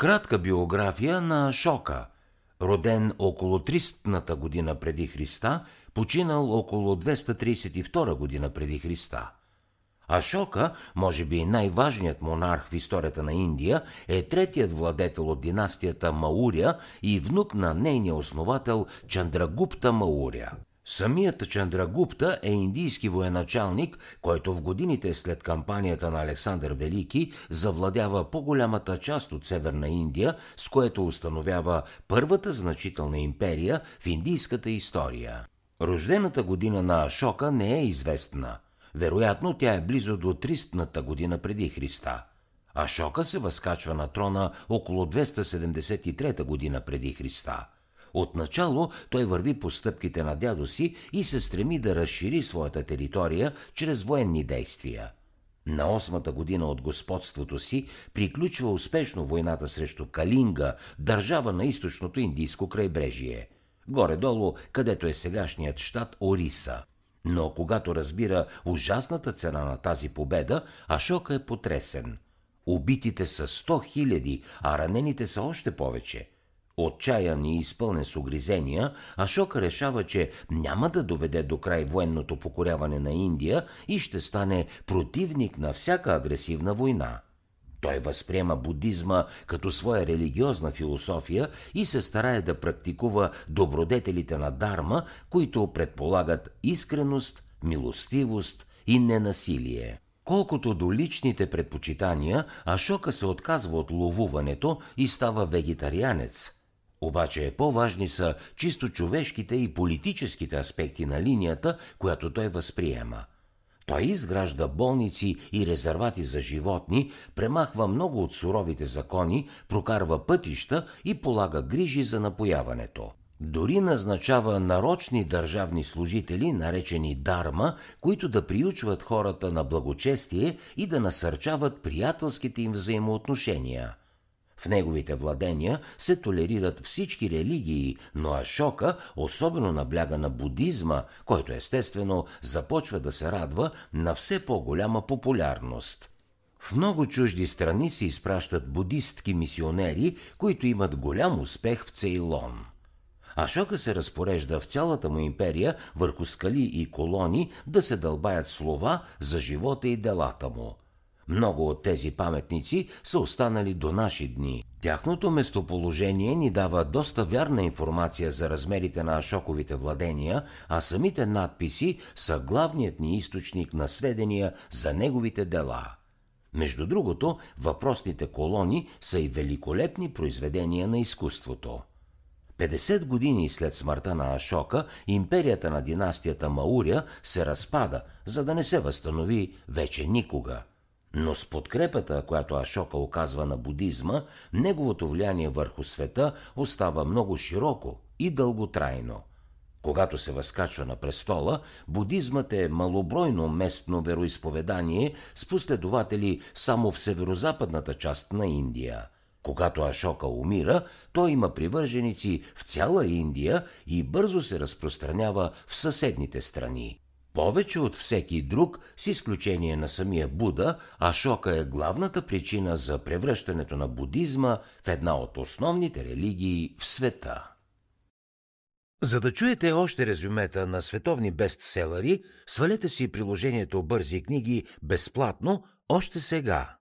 Кратка биография на Ашока. Роден около 300-та година преди Христа, починал около 232 година преди Христа. Ашока, може би най-важният монарх в историята на Индия, е третият владетел от династията Мауря и внук на нейния основател Чандрагупта Мауря. Самият Чандрагупта е индийски военачалник, който в годините след кампанията на Александър Велики завладява по-голямата част от Северна Индия, с което установява първата значителна империя в индийската история. Рождената година на Ашока не е известна. Вероятно тя е близо до 300-та година преди Христа. Ашока се възкачва на трона около 273 година преди Христа – Отначало той върви по стъпките на дядо си и се стреми да разшири своята територия чрез военни действия. На осмата година от господството си приключва успешно войната срещу Калинга, държава на източното индийско крайбрежие. Горе-долу, където е сегашният щат Ориса. Но когато разбира ужасната цена на тази победа, Ашока е потресен. Убитите са 100 хиляди, а ранените са още повече – Отчаян и изпълнен с огризения, Ашока решава, че няма да доведе до край военното покоряване на Индия и ще стане противник на всяка агресивна война. Той възприема будизма като своя религиозна философия и се старае да практикува добродетелите на Дарма, които предполагат искреност, милостивост и ненасилие. Колкото до личните предпочитания, Ашока се отказва от ловуването и става вегетарианец – обаче по-важни са чисто човешките и политическите аспекти на линията, която той възприема. Той изгражда болници и резервати за животни, премахва много от суровите закони, прокарва пътища и полага грижи за напояването. Дори назначава нарочни държавни служители, наречени дарма, които да приучват хората на благочестие и да насърчават приятелските им взаимоотношения – в неговите владения се толерират всички религии, но Ашока особено набляга на будизма, който естествено започва да се радва на все по-голяма популярност. В много чужди страни се изпращат будистки мисионери, които имат голям успех в Цейлон. Ашока се разпорежда в цялата му империя върху скали и колони да се дълбаят слова за живота и делата му – много от тези паметници са останали до наши дни. Тяхното местоположение ни дава доста вярна информация за размерите на Ашоковите владения, а самите надписи са главният ни източник на сведения за неговите дела. Между другото, въпросните колони са и великолепни произведения на изкуството. 50 години след смъртта на Ашока, империята на династията Мауря се разпада, за да не се възстанови вече никога – но с подкрепата, която Ашока оказва на будизма, неговото влияние върху света остава много широко и дълготрайно. Когато се възкачва на престола, будизмът е малобройно местно вероисповедание с последователи само в северо-западната част на Индия. Когато Ашока умира, той има привърженици в цяла Индия и бързо се разпространява в съседните страни. Повече от всеки друг, с изключение на самия Буда, Ашока е главната причина за превръщането на будизма в една от основните религии в света. За да чуете още резюмета на световни бестселери, свалете си приложението Бързи книги безплатно още сега.